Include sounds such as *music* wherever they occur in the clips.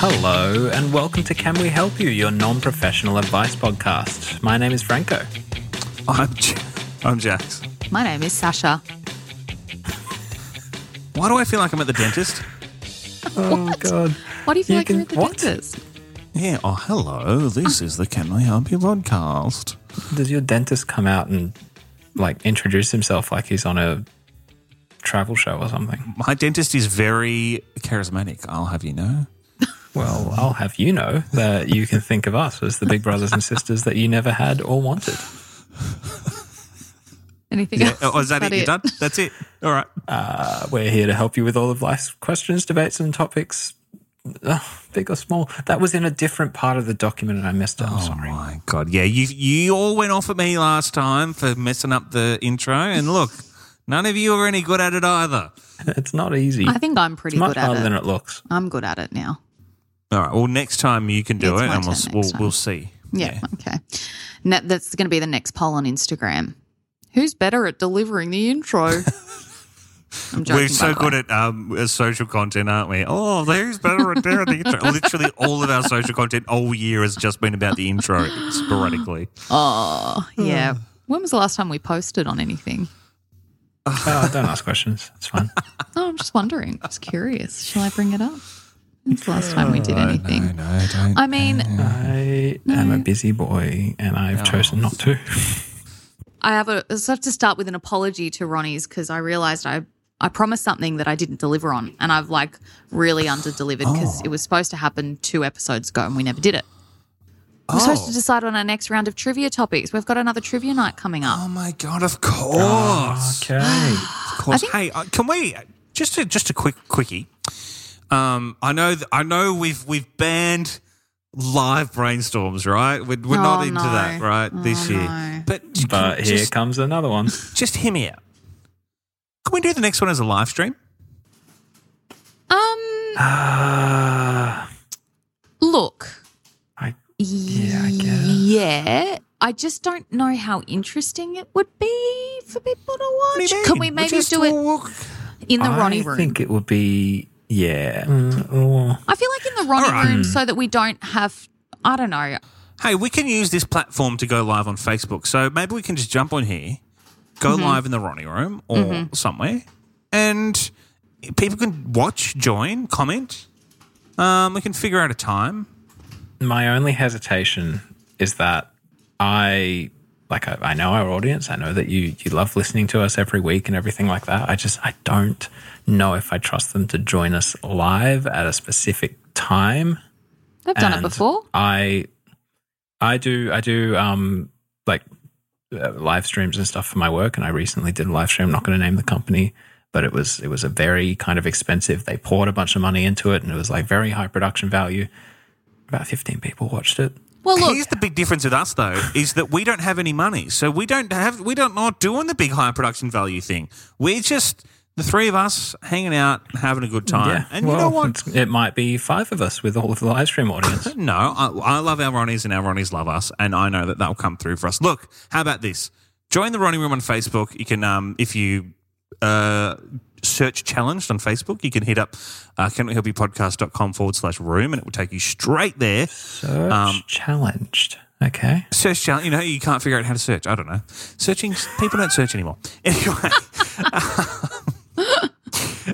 Hello, and welcome to Can We Help You, your non professional advice podcast. My name is Franco. I'm, J- I'm Jax. My name is Sasha. Why do I feel like I'm at the dentist? Oh, God. Why do you feel You like you're at the what? dentist? Yeah. Oh, hello. This is the Can We Help You podcast. Does your dentist come out and like introduce himself like he's on a travel show or something? My dentist is very charismatic. I'll have you know. Well, I'll have you know that you can think of us as the big brothers and sisters that you never had or wanted. Anything Yeah. else? Oh, is that, it? You're done? That's it. All right. Uh, we're here to help you with all of life's questions, debates, and topics, uh, big or small. That was in a different part of the document and I missed it. I'm Oh sorry. my god. Yeah. You you all went off at me last time for messing up the intro, and look, none of you are any good at it either. *laughs* It's not easy. I think I'm pretty it's much good at harder it. than it looks. I'm good at it now. All right. Well, next time you can do It's it, and we'll we'll, we'll see. Yeah. Okay. Ne- that's going to be the next poll on Instagram. Who's better at delivering the intro? *laughs* I'm joking. We're so by the way. good at um, uh, social content, aren't we? Oh, there's better at doing the intro. *laughs* Literally, all of our social content all year has just been about the intro *laughs* sporadically. Oh, yeah. *sighs* When was the last time we posted on anything? Oh, don't ask questions. It's fine. Oh, I'm just wondering. I'm just curious. Shall I bring it up? When's the last time we did anything? no, don't. I mean, I am a busy boy and I've chosen not to. I have a I have to start with an apology to Ronnie's because I realized I I promised something that I didn't deliver on, and I've like really under delivered because it was supposed to happen two episodes ago and we never did it. We're supposed to decide on our next round of trivia topics. We've got another trivia night coming up. Oh my god! Of course, Okay. of course. hey, uh, can we just a, just a quick quickie? Um, I know th- I know we've we've banned live brainstorms, right? We're, we're not Oh, into no. that, right? this Oh, year, no. but But here comes another one. just hear me out. Can we do the next one as a live stream? Um, Ah, look, I, yeah, I guess. yeah, I just don't know how interesting it would be for people to What do watch. you Can mean? we We're maybe just do it in the I Ronnie room? think it would be, yeah. mm, oh. I feel like in the Ronnie All right. room so that we don't have, I don't know. Hey, we can use this platform to go live on Facebook. So maybe we can just jump on here, go Mm-hmm. live in the Ronnie room or somewhere, and people can watch, join, comment. Um, we can figure out a time. My only hesitation is that I, like, I, I know our audience. I know that you, you love listening to us every week and everything like that. I just, I don't know if I trust them to join us live at a specific time. I've done it before. I, I do, I do, um, like uh, live streams and stuff for my work. And I recently did a live stream. I'm not going to name the company, but it was, it was a very kind of expensive. They poured a bunch of money into it, and it was like very high production value. About 15 people watched it. Well, look, Here's the big difference with us, though, is that we don't have any money, so we don't have we don't not doing the big high production value thing. We're just the three of us hanging out, having a good time. And well, you know what? It might be five of us with all of the live stream audience. *laughs* No, I, I love our Ronnies and our Ronnies love us, and I know that that'll come through for us. Look, how about this? Join the Ronnie Room on Facebook. You can, um, if you uh, search challenged on Facebook, you can hit up uh, can we help you podcast.com forward slash room, and it will take you straight there. Search Um, challenged. Okay. Search challenge, you know, you can't figure out how to search. I don't know. Searching, people don't search anymore. *laughs* Anyway. *laughs*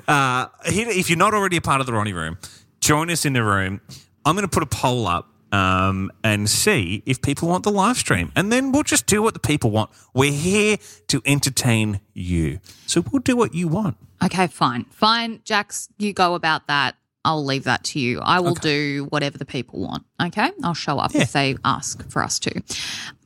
Uh, if you're not already a part of the Ronnie Room, join us in the room. I'm going to put a poll up um, and see if people want the live stream. And then we'll just do what the people want. We're here to entertain you. So we'll do what you want. okay, fine. Fine. Jax, you go about that. I'll leave that to you. I will do whatever the people want. Okay, I'll show up if they ask for us to.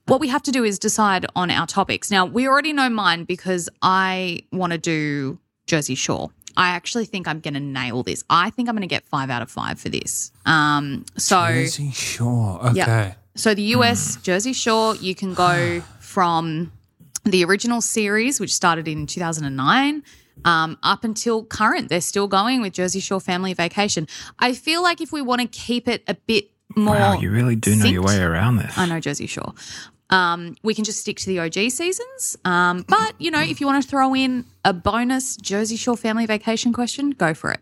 What we have to do is decide on our topics. Now we already know mine because I want to do Jersey Shore. I actually think I'm going to nail this. I think I'm going to get five out of five for this. Um, so Jersey Shore. Okay. yeah. So the US Jersey Shore, you can go from the original series, which started in 2009, um, up until current. They're still going with Jersey Shore Family Vacation. I feel like if we want to keep it a bit more, Wow, you really do know your way around this. I know Jersey Shore. Um, we can just stick to the OG seasons. Um, but, you know, if you want to throw in a bonus Jersey Shore family vacation question, go for it.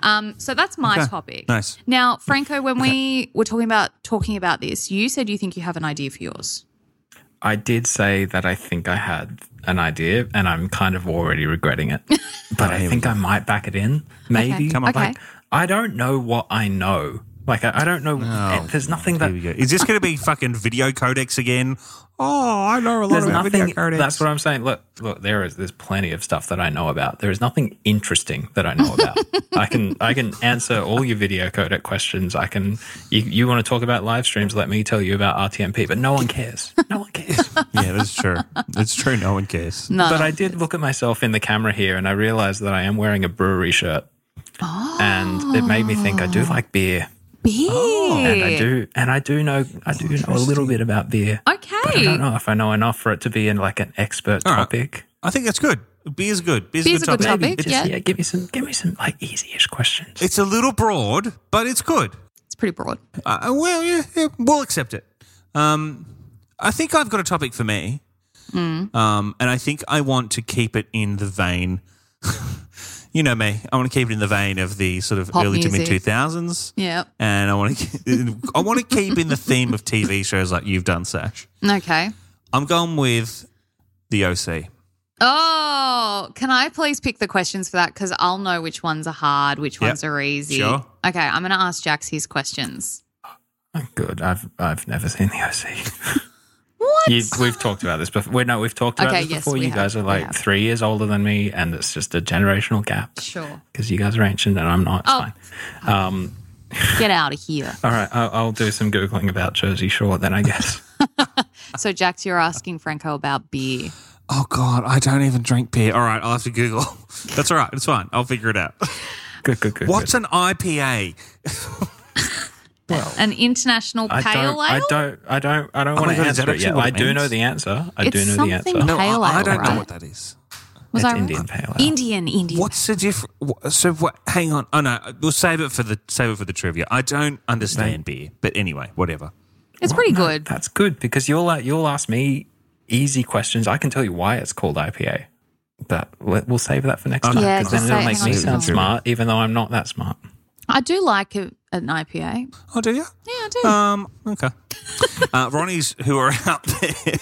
Um, so that's my Okay. topic. Nice. Now, Franco, when we were talking about talking about this, you said you think you have an idea for yours. I did say that I think I had an idea, and I'm kind of already regretting it. *laughs* But I think I might back it in. Maybe. Come on. Okay. Like, I don't know what I know. Like, I, I don't know. Oh, eh, there's nothing Here that. we go. Is this going to be fucking video codecs again? Oh, I know a lot There's about video nothing. codecs. That's what I'm saying. Look, look. There is. There's plenty of stuff that I know about. There is nothing interesting that I know about. I can. I can answer all your video codec questions. I can. You, you want to talk about live streams? Let me tell you about RTMP. But no one cares. No one cares. *laughs* yeah, that's true. That's true. No one cares. No. But I did look at myself in the camera here, and I realized that I am wearing a brewery shirt, and it made me think I do like beer, Beer. and I do, and I do know, I do know a little bit about beer. But I don't know if I know enough for it to be in like an expert All right. topic. I think that's good. Beer's good. Beer's, Beer's a good topic. topic, It's, yeah. yeah, give me some, give me some like easy-ish questions. It's a little broad, but it's good. It's pretty broad. Uh, well, yeah, yeah, we'll accept it. Um, I think I've got a topic for me, Mm. um, and I think I want to keep it in the vein. You know me. I want to keep it in the vein of the sort of Pop early to mid two thousands, Yeah. and I want to. I want to keep in the theme of TV shows like you've done, Sash. Okay. I'm going with the OC. Oh, can I please pick the questions for that? Because I'll know which ones are hard, which Yep. ones are easy. Sure. Okay, I'm going to ask Jax his questions. Good. I've I've never seen the OC. *laughs* What? You, we've talked about this before. Wait, no, we've talked about Okay, this before. we You have. guys are like three years older than me, and it's just a generational gap Sure. because you guys are ancient and I'm not. It's Oh. fine. Um, Get out of here. *laughs* all right, I'll, I'll do some googling about Jersey Shore then, I guess. *laughs* So, Jax, you're asking Franco about beer. Oh God, I don't even drink beer. All right, I'll have to Google. *laughs* That's all right. It's fine. I'll figure it out. Good, good, good. What's good. an IPA? An international I pale don't, I don't, I don't, I don't Oh want to God, is that answer it yet. what I do know the answer. I It's do know the something answer. No, Pale I, I don't know what that is. Was it's I Indian pale ale. Indian, Indian. What's the difference? So what? Hang on. Oh no, we'll save it for the save it for the trivia. I don't understand beer, but anyway, whatever. It's pretty No, good. That's good because you'll uh, you'll ask me easy questions. I can tell you why it's called IPA, but we- we'll save that for next time because just then it'll say- make me sound smart, even though I'm not that smart. I do like a, an IPA. Oh, do you? Yeah, I do. Um. Okay. *laughs* Uh, Ronnie's who are out there. *laughs*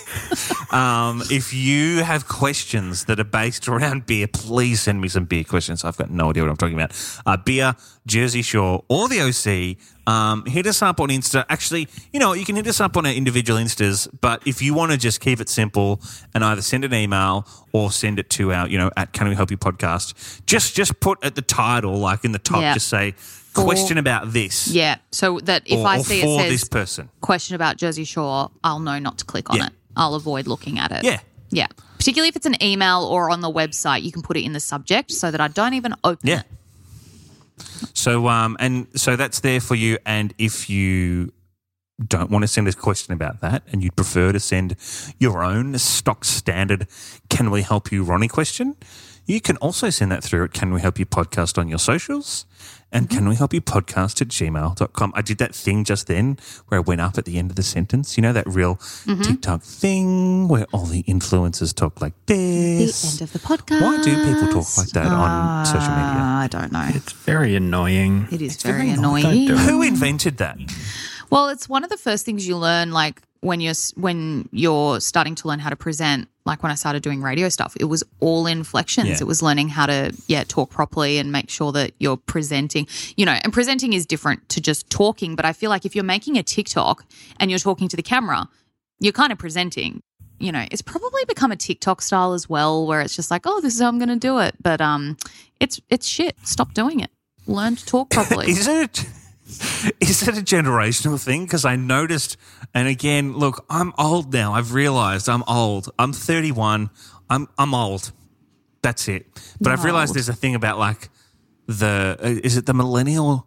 Um, if you have questions that are based around beer, please send me some beer questions. I've got no idea what I'm talking about. Uh, beer, Jersey Shore, or the OC. Um, hit us up on Insta. Actually, you know, you can hit us up on our individual Instas, but if you want to just keep it simple and either send an email or send it to our, you know, at Can We Help You podcast, just just put at the title, like in the top, just say question about this. yeah, so that if or, I or see it this person. question about Jersey Shore, I'll know not to click on Yeah. it. I'll avoid looking at it. Yeah. Yeah. Particularly if it's an email or on the website, you can put it in the subject so that I don't even open Yeah. it. So um and so that's there for you and if you don't want to send a question about that and you'd prefer to send your own stock standard can we help you Ronnie question, you can also send that through at can we help you podcast on your socials and mm-hmm. can we help you podcast at gmail.com. I did that thing just then where I went up at the end of the sentence. You know that real mm-hmm. TikTok thing where all the influencers talk like this. The end of the podcast. Why do people talk like that on social media? Ah, I don't know. It's very annoying. It is very very annoying. annoying. Don't do it. Who invented that? Well, it's one of the first things you learn, like when you're when you're starting to learn how to present. Like when I started doing radio stuff, it was all inflections. Yeah. It was learning how to yeah talk properly and make sure that you're presenting. You know, and presenting is different to just talking. But I feel like if you're making a TikTok and you're talking to the camera, you're kind of presenting. You know, it's probably become a TikTok style as well, where it's just like, oh, this is how I'm going to do it. But um, it's it's shit. Stop doing it. learn to talk *laughs* properly. Is it? *laughs* Is it a generational thing? Because I noticed, and again, look, I'm old now. I've realized I'm old. I'm 31. I'm I'm old. That's it. But I've realized old. there's a thing about like the uh, is it the millennial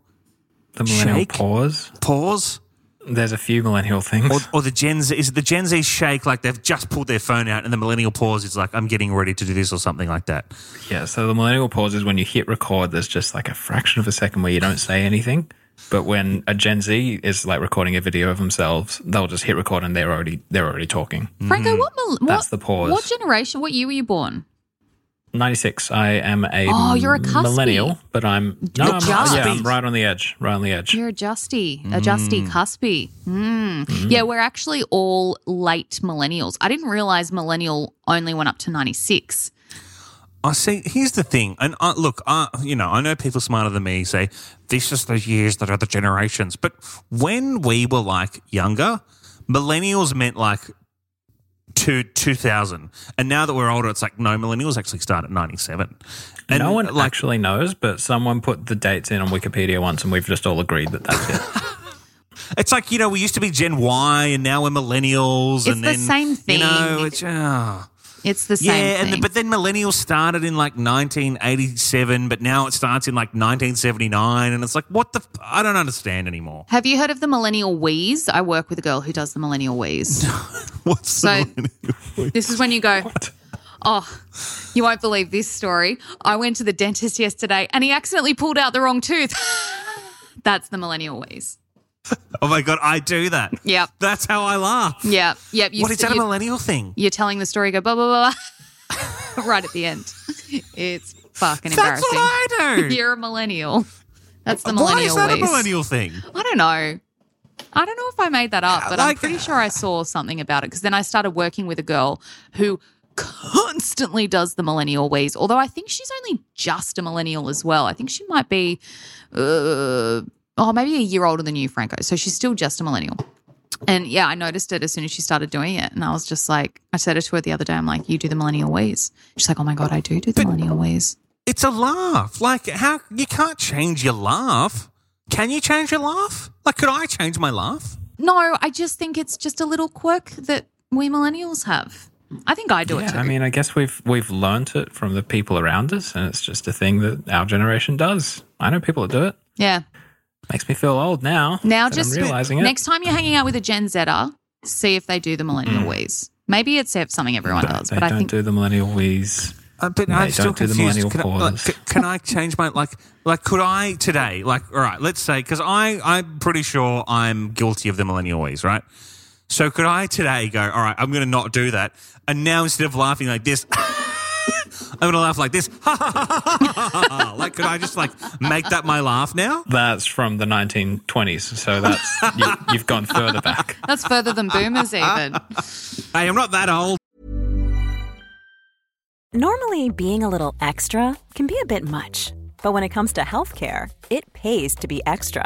The millennial Shake? pause. pause There's a few millennial things. or, or the Gen Z? Is it the Gen Z shake? Like they've just pulled their phone out, and the millennial pause is like I'm getting ready to do this or something like that. Yeah, so the millennial pause is when you hit record, there's just like a fraction of a second where you don't say anything. But when a Gen Z is like recording a video of themselves, they'll just hit record and they're already they're already talking. Franco, what, mm-hmm. mil- what That's the pause. What generation? What year were you born? Ninety six. I am a Oh, you're a cuspy. millennial, but I'm no, You're I'm, yeah, I'm right on the edge, right on the edge. You're a justy, a mm. justy cuspy. Mm. Mm-hmm. Yeah, we're actually all late millennials. I didn't realize millennial only went up to 96. I see. Here's the thing, and uh, look, uh, you know, I know people smarter than me say this is the years that are the generations, but when we were like younger, millennials meant like two two thousand, and now that we're older, it's like no, millennials actually start at ninety seven. And no one like, actually knows, but someone put the dates in on Wikipedia once, and we've just all agreed that that's it. *laughs* it's like you know, we used to be Gen Y, and now we're millennials, It's and the then same thing. You know, it's oh. It's the Yeah, same and thing. but then millennials started in like 1987, but now it starts in like 1979, and it's like, what the? F- I don't understand anymore. Have you heard of the millennial wheeze? I work with a girl who does the millennial wheeze. *laughs* What's So- the millennial? this is when you go, *laughs* oh, you won't believe this story. I went to the dentist yesterday and he accidentally pulled out the wrong tooth. *laughs* That's the millennial wheeze. *laughs* Oh my god, I do that. Yep. That's how I laugh. Yep. Yep. You, What is that a millennial thing? you're telling the story, go blah, blah, blah. *laughs* right at the end. *laughs* It's fucking That's embarrassing. what I do. You're a millennial. That's the millennial Why is that wheeze. a millennial thing? I don't know. I don't know if I made that up, but I'm pretty sure I saw something about it because then I started working with a girl who constantly does the millennial wheeze. Although I think she's only just a millennial as well. I think she might be, uh, oh, maybe a year older than you, Franco. So she's still just a millennial. And yeah, I noticed it as soon as she started doing it. And I was just like, I said it to her the other day. I'm like, you do the millennial ways. She's like, oh my God, I do do the millennial ways. It's a laugh. Like how you can't change your laugh. Can you change your laugh? Like could I change my laugh? No, I just think it's just a little quirk that we millennials have. I think I do it too. I mean, I guess we've we've learnt it from the people around us, and it's just a thing that our generation does. I know people that do it. yeah. Makes me feel old now. Now just I'm realizing it. next time you're hanging out with a Gen Zer, see if they do the millennial wheeze. Maybe it's something everyone Don't- does, they but I don't think do the millennial wheeze. Uh, but Mate, I'm still don't do the confused. millennial Can I, like, pause. c- can I change my like like could I today like all right let's say because I I'm pretty sure I'm guilty of the millennial ways right so could I today go all right I'm going to not do that and now instead of laughing like this *laughs* *laughs* I'm going to laugh like this *laughs* like could I just like make that my laugh now That's from the 1920s, so that's *laughs* you, you've gone further back. that's further than boomers even. hey I'm not that old Normally, being a little extra can be a bit much, but when it comes to healthcare, it pays to be extra.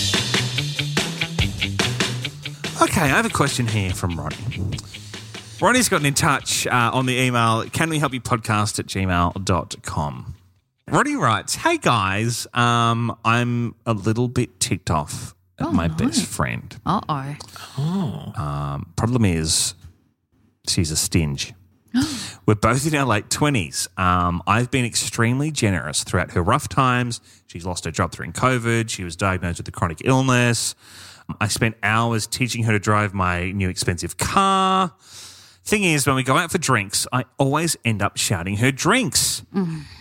Okay, I have a question here from Ronnie. Ronnie's gotten in touch uh, on the email, can we help you podcast at gmail.com. Ronnie writes, Hey guys, um, I'm a little bit ticked off at my best friend. Uh oh. Um, problem is, she's a stinge. *gasps* We're both in our late 20s. Um, I've been extremely generous throughout her rough times. She's lost her job during COVID. She was diagnosed with a chronic illness. I spent hours teaching her to drive my new expensive car. Thing is, when we go out for drinks, I always end up shouting her drinks.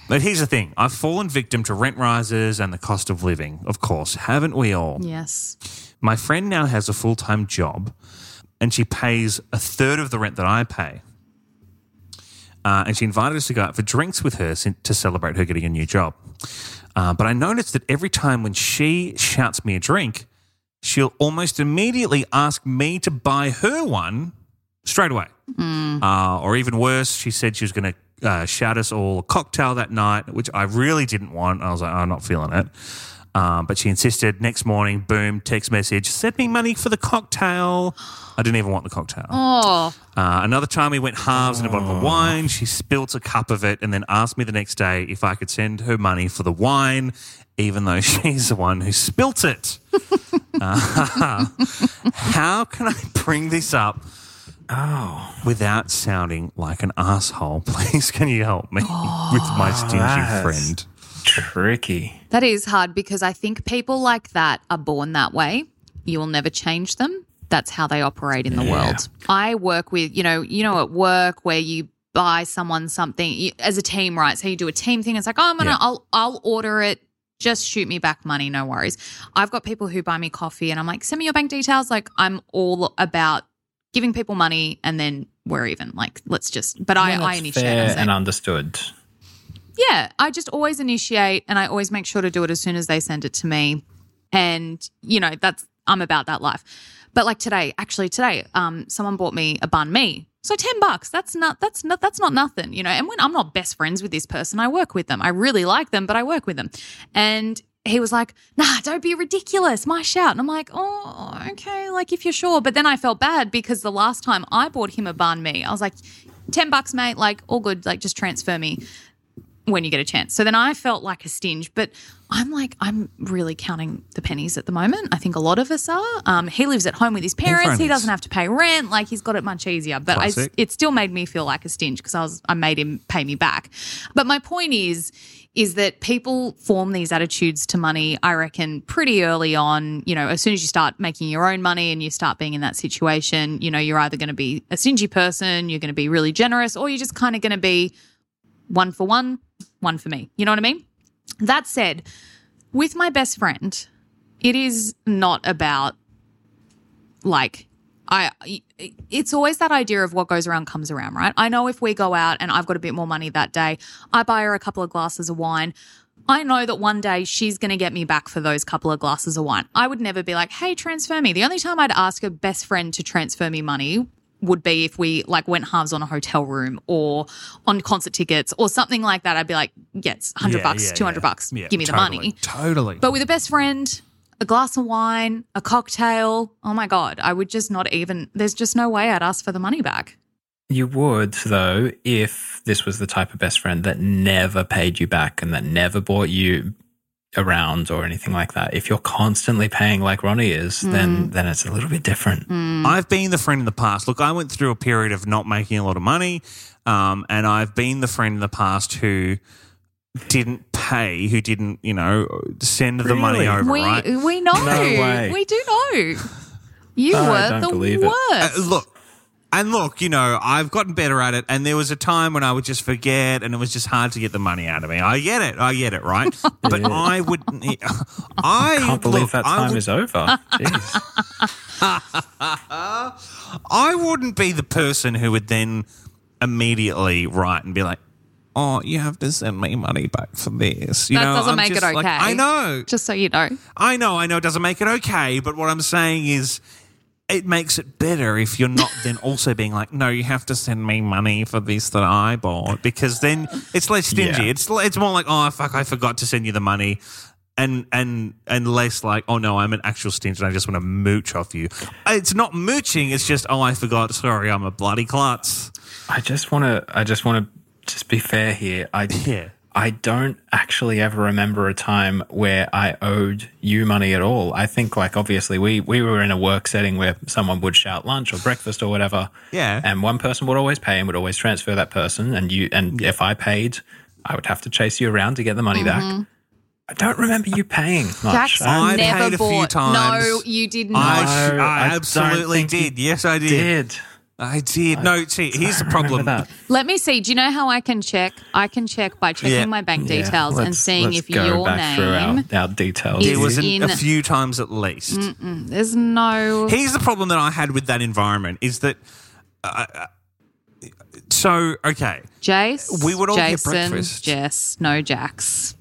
But here's the thing I've fallen victim to rent rises and the cost of living, of course, haven't we all? Yes. My friend now has a full time job and she pays a third of the rent that I pay. Uh, and she invited us to go out for drinks with her to celebrate her getting a new job. Uh, but I noticed that every time when she shouts me a drink, she'll almost immediately ask me to buy her one straight away. Uh, or even worse, she said she was going to uh, shout us all a cocktail that night, which I really didn't want. I was like, I'm not feeling it. Um, but she insisted. Next morning, boom, text message, send me money for the cocktail. I didn't even want the cocktail. Oh, Uh, another time we went halves in a bottle of wine. She spilt a cup of it and then asked me the next day if I could send her money for the wine, even though *laughs* she's the one who spilt it. *laughs* Uh, *laughs* how can I bring this up Oh, without sounding like an asshole? Please, can you help me with my stingy friend? tricky. that is hard because I think people like that are born that way. You will never change them. That's how they operate in the Yeah. world. I work with, you know, you know, at work where you buy someone something you, as a team, right? So you do a team thing. It's like, oh, I'm gonna, Yeah. I'll, I'll order it. Just shoot me back money, no worries. I've got people who buy me coffee, and I'm like, send me your bank details. Like, I'm all about giving people money, and then we're even. Like, let's just. But I, I that's initiate. fair and and understood. yeah, I just always initiate and I always make sure to do it as soon as they send it to me. And, you know, that's, I'm about that life. But like today, actually today, um, someone bought me a banh mi. So 10 bucks, that's not, that's not, that's not nothing, you know. And when I'm not best friends with this person, I work with them. I really like them, but I work with them. And he was like, nah, don't be ridiculous. My shout. And I'm like, oh, okay. Like if you're sure. But then I felt bad because the last time I bought him a banh mi, I was like, 10 bucks, mate. Like all good. Like just transfer me when you get a chance. So then I felt like a stinge, but I'm like, I'm really counting the pennies at the moment. I think a lot of us are. Um, he lives at home with his parents. He doesn't have to pay rent. Like he's got it much easier. But I, it still made me feel like a stinge because I was I made him pay me back. But my point is, is that people form these attitudes to money. I reckon pretty early on. You know, as soon as you start making your own money and you start being in that situation, you know, you're either going to be a stingy person, you're going to be really generous, or you're just kind of going to be one for one, one for me. You know what I mean? That said, with my best friend, it is not about like I it's always that idea of what goes around comes around, right? I know if we go out and I've got a bit more money that day, I buy her a couple of glasses of wine. I know that one day she's going to get me back for those couple of glasses of wine. I would never be like, "Hey, transfer me." The only time I'd ask a best friend to transfer me money would be if we like went halves on a hotel room or on concert tickets or something like that. I'd be like, "Yes, 100 Yeah, bucks, yeah, 200 yeah. bucks. Yeah, Give me the money." Totally. But with a best friend, a glass of wine, a cocktail, oh my God, I would just not even, there's just no way I'd ask for the money back. You would, though, if this was the type of best friend that never paid you back and that never bought you around or anything like that. If you're constantly paying like Ronnie is, then then it's a little bit different. I've been the friend in the past. Look, I went through a period of not making a lot of money, um, and I've been the friend in the past who didn't pay, who didn't, you know, send the money over, we, right? we know. No way. We do know. *laughs* You I were the worst. Uh, look, and look, you know, I've gotten better at it, and there was a time when I would just forget, and it was just hard to get the money out of me. I get it, I get it, right? *laughs* but I would, *laughs* I Can't believe look, that time would- is over. *laughs* I wouldn't be the person who would then immediately write and be like, "Oh, you have to send me money back for this." You That know, doesn't I'm make it just like, okay. I know, just so you know. I know, I know. It doesn't make it okay, but what I'm saying is. It makes it better if you're not then *laughs* also being like, no, you have to send me money for this that I bought because then it's less stingy. Yeah. It's it's more like, oh fuck, I forgot to send you the money, and and and less like, oh no, I'm an actual stingy and I just want to mooch off you. Uh, it's not mooching. It's just, oh, I forgot. Sorry, I'm a bloody klutz. I just want to. I just want to just be fair here. I *laughs* Yeah. I don't actually ever remember a time where I owed you money at all. I think like obviously we we were in a work setting where someone would shout lunch or breakfast or whatever. Yeah. And one person would always pay and would always transfer that person and you and if I paid, I would have to chase you around to get the money back. Mm-hmm. I don't remember you paying much. Jax I I never paid a few bought. times. No, you did not. I, No, I I absolutely did. Yes, I did. did. I did. No, see, here's the problem. that. *laughs* Let me see. Do you know how I can check? I can check by checking Yeah. my bank Yeah, details and let's- seeing let's if go your back through our, name. our details. is There was an, in- a few times at least. There's no. Here's the problem that I had with that environment is that. Uh, uh, so okay, Jace. We would all get Jason, breakfast. Jess. No Jax.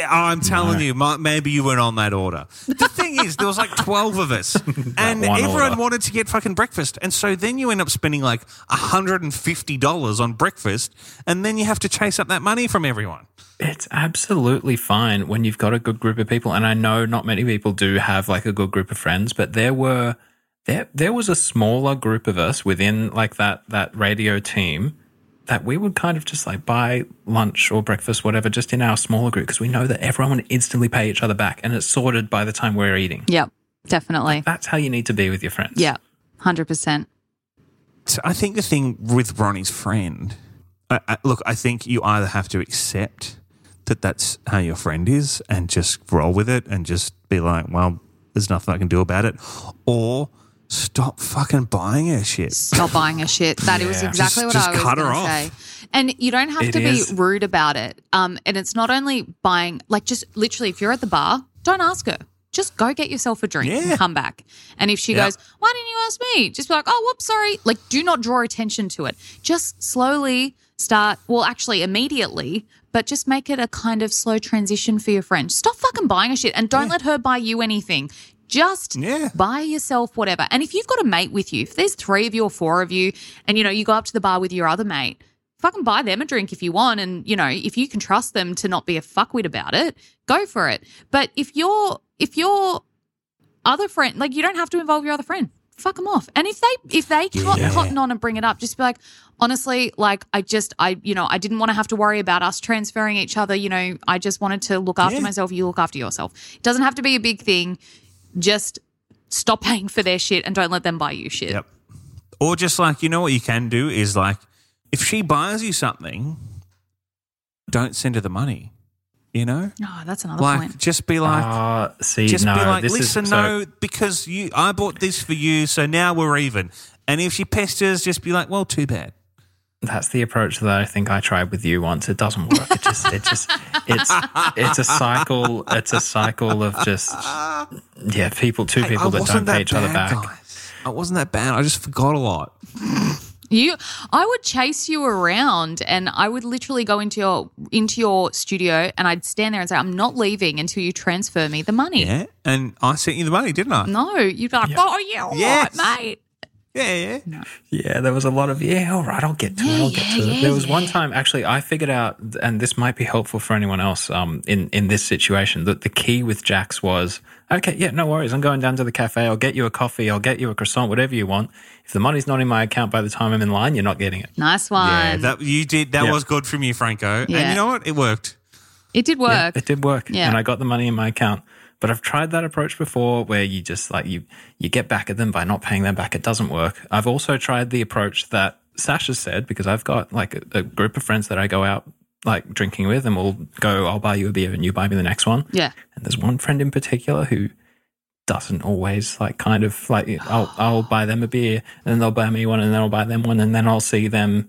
I'm telling you, mi- maybe you weren't on that order. The thing is, there was like *laughs* 12 of us, and everyone order. wanted to get fucking breakfast. And so then you end up spending like $150 on breakfast, and then you have to chase up that money from everyone. It's absolutely fine when you've got a good group of people. And I know not many people do have like a good group of friends, but there were there there was a smaller group of us within like that that radio team that we would kind of just like buy lunch or breakfast, whatever, just in our smaller group because we know that everyone would instantly pay each other back and it's sorted by the time we're eating. Yep, definitely. That's how you need to be with your friends. Yeah, hundred percent. So I think the thing with Ronnie's friend, I, I, look, I think you either have to accept that that's how your friend is and just roll with it and just be like, well, there's nothing I can do about it, or stop fucking buying her shit. Stop buying her shit. That was exactly Just- what just I was cut her going to off. say. And you don't have It to be is. rude about it. Um, and it's not only buying, like, just literally, if you're at the bar, don't ask her. Just go get yourself a drink Yeah. and come back. And if she Yeah. goes, "Why didn't you ask me?" Just be like, "Oh, whoops, sorry." Like, do not draw attention to it. Just slowly start. Well, actually, immediately, but just make it a kind of slow transition for your friend. Stop fucking buying her shit, and don't let her buy you anything. Just Yeah. buy yourself whatever. And if you've got a mate with you, if there's three of you or four of you, and you know you go up to the bar with your other mate, fucking buy them a drink if you want. And you know if you can trust them to not be a fuckwit about it, go for it. But if you're if your other friend, like you don't have to involve your other friend. Fuck them off. And if they if they Yeah. cotton on and bring it up, just be like, honestly, like I just I you know I didn't want to have to worry about us transferring each other. You know, I just wanted to look after Yeah. myself. You look after yourself. It doesn't have to be a big thing. Just stop paying for their shit and don't let them buy you shit. Yep. Or just like, you know what you can do is like, if she buys you something, don't send her the money. You know? Oh, that's another Like, point. just be like, Uh, see, just no, be like, this listen, is, so- no, because you, I bought this for you, so now we're even. And if she pesters, just be like, well, too bad. That's the approach that I think I tried with you once. It doesn't work. It just, it just, it's, it's a cycle. It's a cycle of just, yeah, people, two Hey, people I that wasn't don't pay that each other back. guys. I wasn't that bad. I just forgot a lot. You, I would chase you around, and I would literally go into your into your studio, and I'd stand there and say, "I'm not leaving until you transfer me the money." Yeah. And I sent you the money, didn't I? No, you'd be like, "Oh yeah, all Yes. right, mate." Yeah, yeah. Yeah, there was a lot of yeah. All right, I'll get to it. I'll get to it. There was one time actually I figured out, and this might be helpful for anyone else um, in in this situation. That the key with Jax was okay. Yeah, no worries. I'm going down to the cafe. I'll get you a coffee. I'll get you a croissant. Whatever you want. If the money's not in my account by the time I'm in line, you're not getting it. Nice one. Yeah, that you did. That Yeah. was good from you, Franco. And you know what? It worked. it did Yeah, work. it did work, Yeah. and I got the money in my account. But I've tried that approach before, where you just like you you get back at them by not paying them back. It doesn't work. I've also tried the approach that Sasha said because I've got like a, a group of friends that I go out like drinking with, and we'll go. I'll buy you a beer, and you buy me the next one. yeah. And there's one friend in particular who doesn't always like kind of like I'll I'll *gasps* buy them a beer, and then they'll buy me one, and then I'll buy them one, and then I'll see them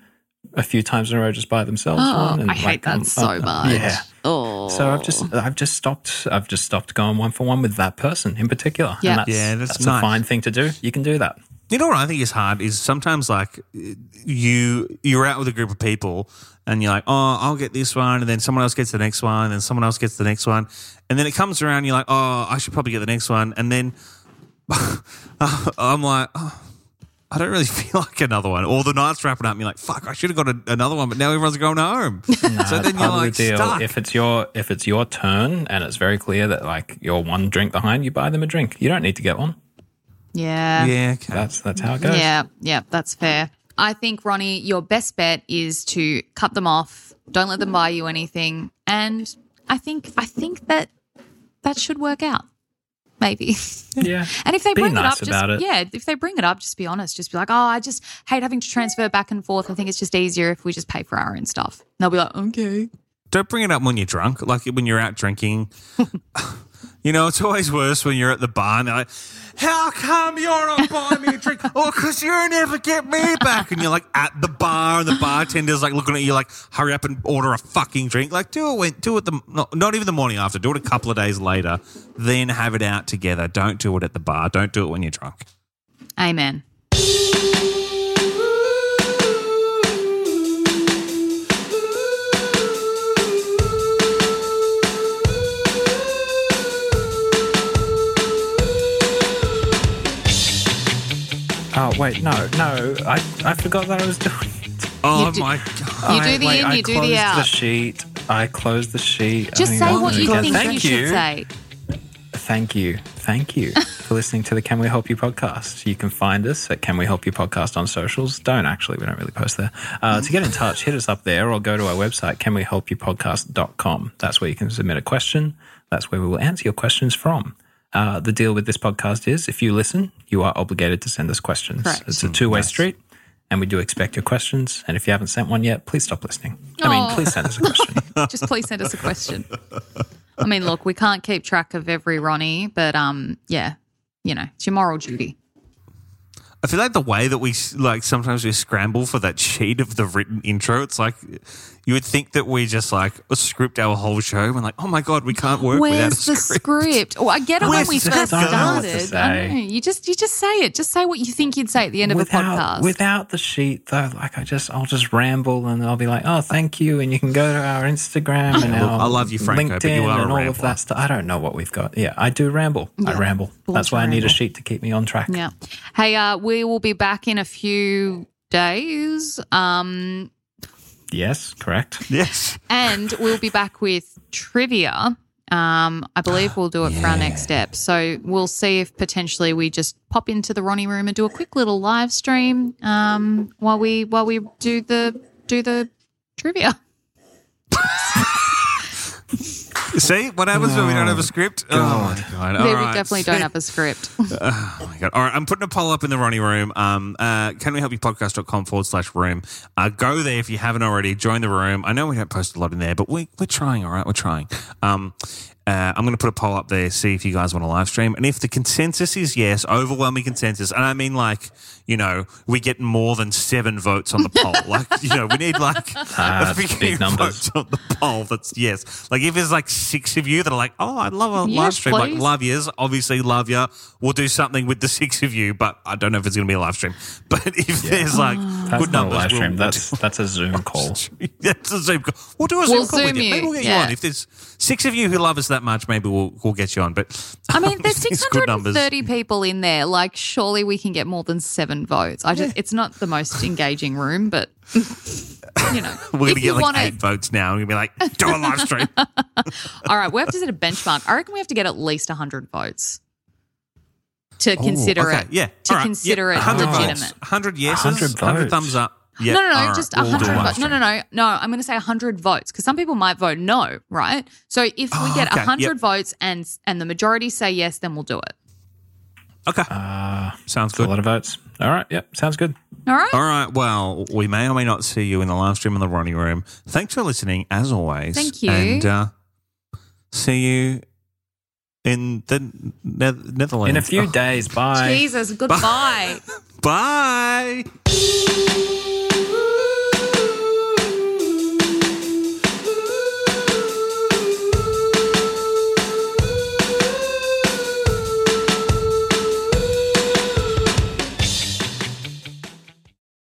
a few times in a row just buy themselves Oh, one. And I hate like, that um, so uh, much. Yeah. Oh. So I've just oh. I've just stopped I've just stopped going one for one with that person in particular. Yeah. And that's, Yeah, that's that's nice. a fine thing to do. You can do that. You know what I think is hard is sometimes like you you're out with a group of people and you're like, oh, I'll get this one, and then someone else gets the next one, and then someone else gets the next one, and then it comes around, and you're like, oh, I should probably get the next one, and then *laughs* I'm like, oh, I don't really *laughs* feel like another one. Or the night's wrapping up, and you're like, fuck, I should have got a, another one, but now everyone's going home. *laughs* so then you're part of the like deal. stuck. If it's your if it's your turn and it's very clear that like you're one drink behind, you buy them a drink. You don't need to get one. yeah. yeah, okay. That's that's how it goes. Yeah, yeah, that's fair. I think, Ronnie, your best bet is to cut them off. Don't let them buy you anything. And I think I think that that should work out. Maybe. Yeah. *laughs* And if they Be bring nice it up, just it. yeah, if they bring it up, just be honest. Just be like, oh, I just hate having to transfer back and forth. I think it's just easier if we just pay for our own stuff. And they'll be like, okay. don't bring it up when you're drunk, like when you're out drinking. *laughs* you know, it's always worse when you're at the bar and they're like, How come you're not buying me a drink? *laughs* oh, because you never get me back. And you're like at the bar and the bartender's like looking at you like, Hurry up and order a fucking drink. Like, do it, when, do it the, not, not even the morning after, do it a couple of days later, then have it out together. Don't do it at the bar. Don't do it when you're drunk. Amen. Oh wait, no, no, I I forgot that I was *laughs* doing. it. Oh do- my god! You do the wait, in, I you do the closed out. The sheet. I closed the sheet. Just say what you again. think Thank you should say. Thank you. Thank you *laughs* for listening to the Can We Help You podcast. You can find us at Can We Help You podcast on socials. Don't actually, we don't really post there. Uh, to get in touch, hit us up there or go to our website, canwehelpyoupodcast.com. That's where you can submit a question. That's where we will answer your questions from. Uh, the deal with this podcast is if you listen, you are obligated to send us questions. Correct. It's a two way street. And we do expect your questions. And if you haven't sent one yet, please stop listening. I mean, Aw. please send us a question. *laughs* Just please send us a question. I mean, look, we can't keep track of every Ronnie, but um, yeah, you know, it's your moral duty. I feel like the way that we like sometimes we scramble for that sheet of the written intro. It's like you would think that we just like script our whole show and like, oh my god, we can't work without a Where's the script. script? Oh, I get it when we first script? I don't know started. I know. You just you just say it. Just say what you think you'd say at the end of a podcast. Without the sheet, though, like I just, I'll just ramble and I'll be like, "Oh, thank you," and you can go to our Instagram and Look, our I love you, Franco, LinkedIn but you are a and all of that stuff. I don't know what we've got. Yeah, I do ramble. I ramble. Born That's to why I need a sheet to keep me on track. Yeah. Hey, uh, we will be back in a few days. Um, Yes, correct. *laughs* Yes. and we'll be back with trivia. Um, I believe we'll do it for our next step. So we'll see if potentially we just pop into the Ronnie room and do a quick little live stream um, while we while we do the do the trivia. *laughs* See what happens when we don't have a script? Oh my god! All Yeah, we right. definitely don't have a *laughs* script. Oh my god! All right, I'm putting a poll up in the Ronnie room. Um, uh, can we help you podcast.com forward slash room? Uh, go there if you haven't already. Join the room. I know we don't post a lot in there, but we we're trying. All right, we're trying. Um, uh, I'm going to put a poll up there. See if you guys want to live stream, and if the consensus is yes, overwhelming consensus, and I mean like you know we get more than seven votes on the *laughs* poll. like you know we need like Ah, a few big votes on the poll. That's yes. Like if there's like six of you that are like, oh, I'd love a Yes, live stream. Like love yous, obviously love ya. We'll do something with the six of you, but I don't know if it's going to be a live stream. *laughs* But if there's like That's good numbers, a live stream. we'll That's that's a Zoom *laughs* call. that's a Zoom call. We'll do a Zoom We'll call with Zoom you. Maybe we'll get yeah. you on. If there's six of you who love us that much, maybe we'll we'll get you on. But I mean, *laughs* there's if there's good numbers. 630 people in there. Like, surely we can get more than seven votes. I just, it's not the most engaging room, but you know, *laughs* We're gonna you get like wanna- eight votes now. We're going to be like, do a live stream. *laughs* All right, we have to set a benchmark. I reckon we have to get at least 100 votes to consider okay, it. yeah. To All right, consider yeah, it 100 legitimate. Votes, 100 yeses, 100 100, thumbs up. Yeah, no, no, no, all right, just we'll a 100 live votes. No, no, no, no. I'm going to say 100 votes because some people might vote no, right? So if we Oh, get okay, 100 yep. votes and and the majority say yes, then we'll do it. Okay. Uh, Sounds good. a lot of votes. All right. Yep. Sounds good. All right. All right. Well, we may or may not see you in the live stream in the Ronnie Room. Thanks for listening, as always. Thank you. And uh, see you in the ne- Netherlands. In a few oh. days. Bye. Jesus, goodbye. *laughs* Bye. Bye. *laughs*